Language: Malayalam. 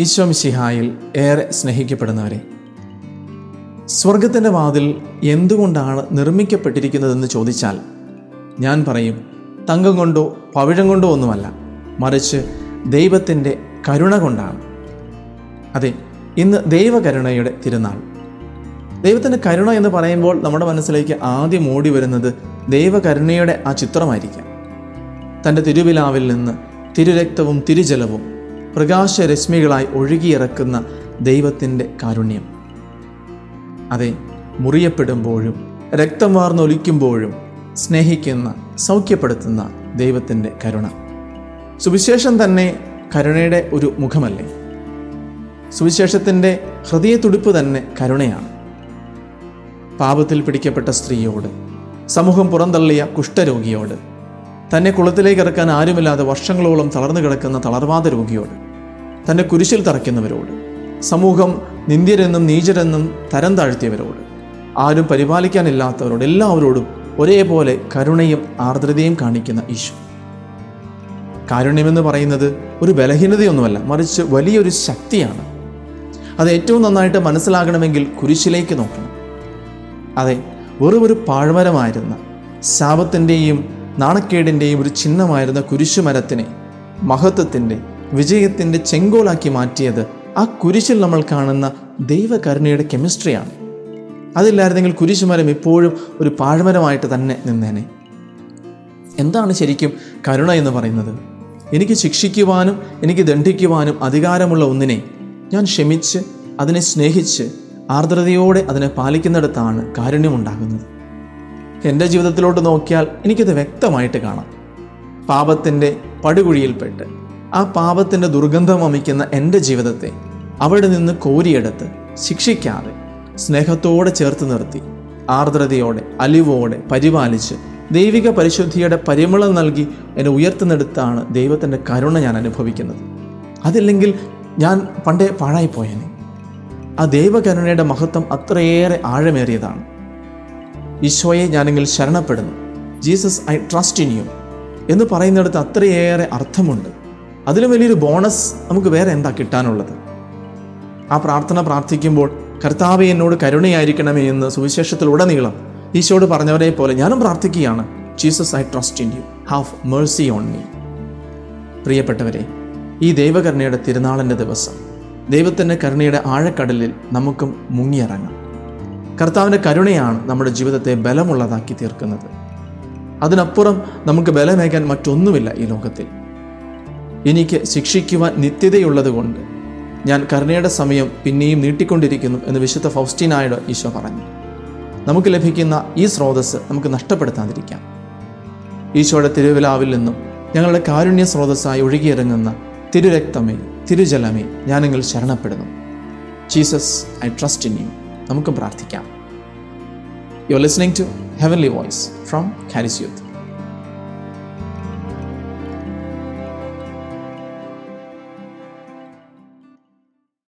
ഈശോ മിശിഹായിൽ ഏറെ സ്നേഹിക്കപ്പെടുന്നവരെ സ്വർഗത്തിന്റെ വാതിൽ എന്തുകൊണ്ടാണ് നിർമ്മിക്കപ്പെട്ടിരിക്കുന്നതെന്ന് ചോദിച്ചാൽ ഞാൻ പറയും തങ്കം കൊണ്ടോ പവിഴം കൊണ്ടോ ഒന്നുമല്ല മറിച്ച് ദൈവത്തിന്റെ കരുണ കൊണ്ടാണ്. അതെ ഇന്ന് ദൈവകരുണയുടെ തിരുനാൾ. ദൈവത്തിന്റെ കരുണ എന്ന് പറയുമ്പോൾ നമ്മുടെ മനസ്സിലേക്ക് ആദ്യം ഓടി വരുന്നത് ദൈവകരുണയുടെ ആ ചിത്രമായിരിക്കാം. തന്റെ തിരുവിലാവിൽ നിന്ന് തിരുരക്തവും തിരുജലവും പ്രകാശരശ്മികളായി ഒഴുകിയിറക്കുന്ന ദൈവത്തിന്റെ കാരുണ്യം. അതെ മുറിയപ്പെടുമ്പോഴും രക്തം വാർന്നൊലിക്കുമ്പോഴും സ്നേഹിക്കുന്ന സൗഖ്യപ്പെടുത്തുന്ന ദൈവത്തിന്റെ കരുണ. സുവിശേഷം തന്നെ കരുണയുടെ ഒരു മുഖമല്ലേ? സുവിശേഷത്തിന്റെ ഹൃദയത്തുടിപ്പ് തന്നെ കരുണയാണ്. പാപത്തിൽ പിടിക്കപ്പെട്ട സ്ത്രീയോട് സമൂഹം പുറന്തള്ളിയ കുഷ്ഠരോഗിയോട് തന്നെ കുളത്തിലേക്ക് ഇറക്കാൻ ആരുമില്ലാതെ വർഷങ്ങളോളം തളർന്നു കിടക്കുന്ന തളർവാദ രോഗിയോട് തന്നെ കുരിശിൽ തറയ്ക്കുന്നവരോട്. സമൂഹം നിന്ദ്യരെന്നും നീചരെന്നും തരം താഴ്ത്തിയവരോട്. ആരും പരിപാലിക്കാനില്ലാത്തവരോട് എല്ലാവരോടും ഒരേപോലെ കരുണയും ആർദ്രതയും കാണിക്കുന്ന ഈശോ. കാരുണ്യമെന്ന് പറയുന്നത് ഒരു ബലഹീനതയൊന്നുമല്ല മറിച്ച് വലിയൊരു ശക്തിയാണ്. അത് ഏറ്റവും നന്നായിട്ട് മനസ്സിലാകണമെങ്കിൽ കുരിശിലേക്ക് നോക്കണം. അതെ വെറും ഒരു പാഴ്മരമായിരുന്ന ശാപത്തിന്റെയും നാണക്കേടിന്റെയും ഒരു ചിഹ്നമായിരുന്ന കുരിശുമരത്തിനെ മഹത്വത്തിന്റെ വിജയത്തിന്റെ ചെങ്കോലാക്കി മാറ്റിയത് ആ കുരിശിൽ നമ്മൾ കാണുന്ന ദൈവകരുണയുടെ കെമിസ്ട്രിയാണ്. അതില്ലായിരുന്നെങ്കിൽ കുരിശുമരം ഇപ്പോഴും ഒരു പാഴ്മരമായിട്ട് തന്നെ നിന്നേനെ. എന്താണ് ശരിക്കും കരുണ എന്ന് പറയുന്നത്? എനിക്ക് ശിക്ഷിക്കുവാനും എനിക്ക് ദണ്ഡിക്കുവാനും അധികാരമുള്ള ഒന്നിനെ ഞാൻ ക്ഷമിച്ച് അതിനെ സ്നേഹിച്ച് ആർദ്രതയോടെ അതിനെ പാലിക്കുന്നിടത്താണ് കാരുണ്യമുണ്ടാകുന്നത്. എന്റെ ജീവിതത്തിലോട്ട് നോക്കിയാൽ എനിക്കത് വ്യക്തമായിട്ട് കാണാം. പാപത്തിന്റെ പടുകുഴിയിൽപ്പെട്ട് ആ പാപത്തിന്റെ ദുർഗന്ധം വമിക്കുന്ന എന്റെ ജീവിതത്തെ അവിടെ നിന്ന് കോരിയെടുത്ത് ശിക്ഷിക്കാതെ സ്നേഹത്തോടെ ചേർത്ത് നിർത്തി ആർദ്രതയോടെ അലിവോടെ പരിപാലിച്ച് ദൈവിക പരിശുദ്ധിയുടെ പരിമളം നൽകി എന്നെ ഉയർത്തുന്നെടുത്താണ് ദൈവത്തിന്റെ കരുണ ഞാൻ അനുഭവിക്കുന്നത്. അതില്ലെങ്കിൽ ഞാൻ പണ്ടേ പാഴായിപ്പോയനെ. ആ ദൈവകരുണയുടെ മഹത്വം അത്രയേറെ ആഴമേറിയതാണ്. ഈശോയെ ഞാനെങ്കിൽ ശരണപ്പെടുന്നു. Jesus I trust in you എന്ന് പറയുന്നിടത്ത് അത്രയേറെ അർത്ഥമുണ്ട്. അതിലും വലിയൊരു ബോണസ് നമുക്ക് വേറെ എന്താ കിട്ടാനുള്ളത്? ആ പ്രാർത്ഥന പ്രാർത്ഥിക്കുമ്പോൾ കർത്താവ് എന്നോട് കരുണയായിരിക്കണമേ എന്ന് സുവിശേഷത്തിലുടനീളം ഈശോട് പറഞ്ഞവരെ പോലെ ഞാനും പ്രാർത്ഥിക്കുകയാണ്. Jesus I trust in you. Have mercy on me. പ്രിയപ്പെട്ടവരെ ഈ ദൈവകരുണയുടെ തിരുനാളിന്റെ ദിവസം ദൈവത്തിന്റെ കരുണയുടെ ആഴക്കടലിൽ നമുക്കും മുങ്ങിയിറങ്ങാം. കർത്താവിന്റെ കരുണയാണ് നമ്മുടെ ജീവിതത്തെ ബലമുള്ളതാക്കി തീർക്കുന്നത്. അതിനപ്പുറം നമുക്ക് ബലമേകാൻ മറ്റൊന്നുമില്ല ഈ ലോകത്തിൽ. എനിക്ക് ശിക്ഷിക്കുവാൻ നിത്യതയുള്ളതുകൊണ്ട് ഞാൻ കരുണയുടെ സമയം പിന്നെയും നീട്ടിക്കൊണ്ടിരിക്കുന്നു എന്ന് വിശുദ്ധ ഫൗസ്റ്റീനായുടെ ഈശോ പറഞ്ഞു. നമുക്ക് ലഭിക്കുന്ന ഈ സ്രോതസ് നമുക്ക് നഷ്ടപ്പെടുത്താതിരിക്കാം. ഈശോയുടെ തിരുവിലാവിൽ നിന്നും ഞങ്ങളുടെ കാരുണ്യ സ്രോതസ്സായി ഒഴുകിയിറങ്ങുന്ന തിരുരക്തമേ തിരുജലമേ ഞാൻ ശരണപ്പെടുന്നു. Jesus I trust in you. നമുക്കും പ്രാർത്ഥിക്കാം. You are listening to heavenly voice from Harris youth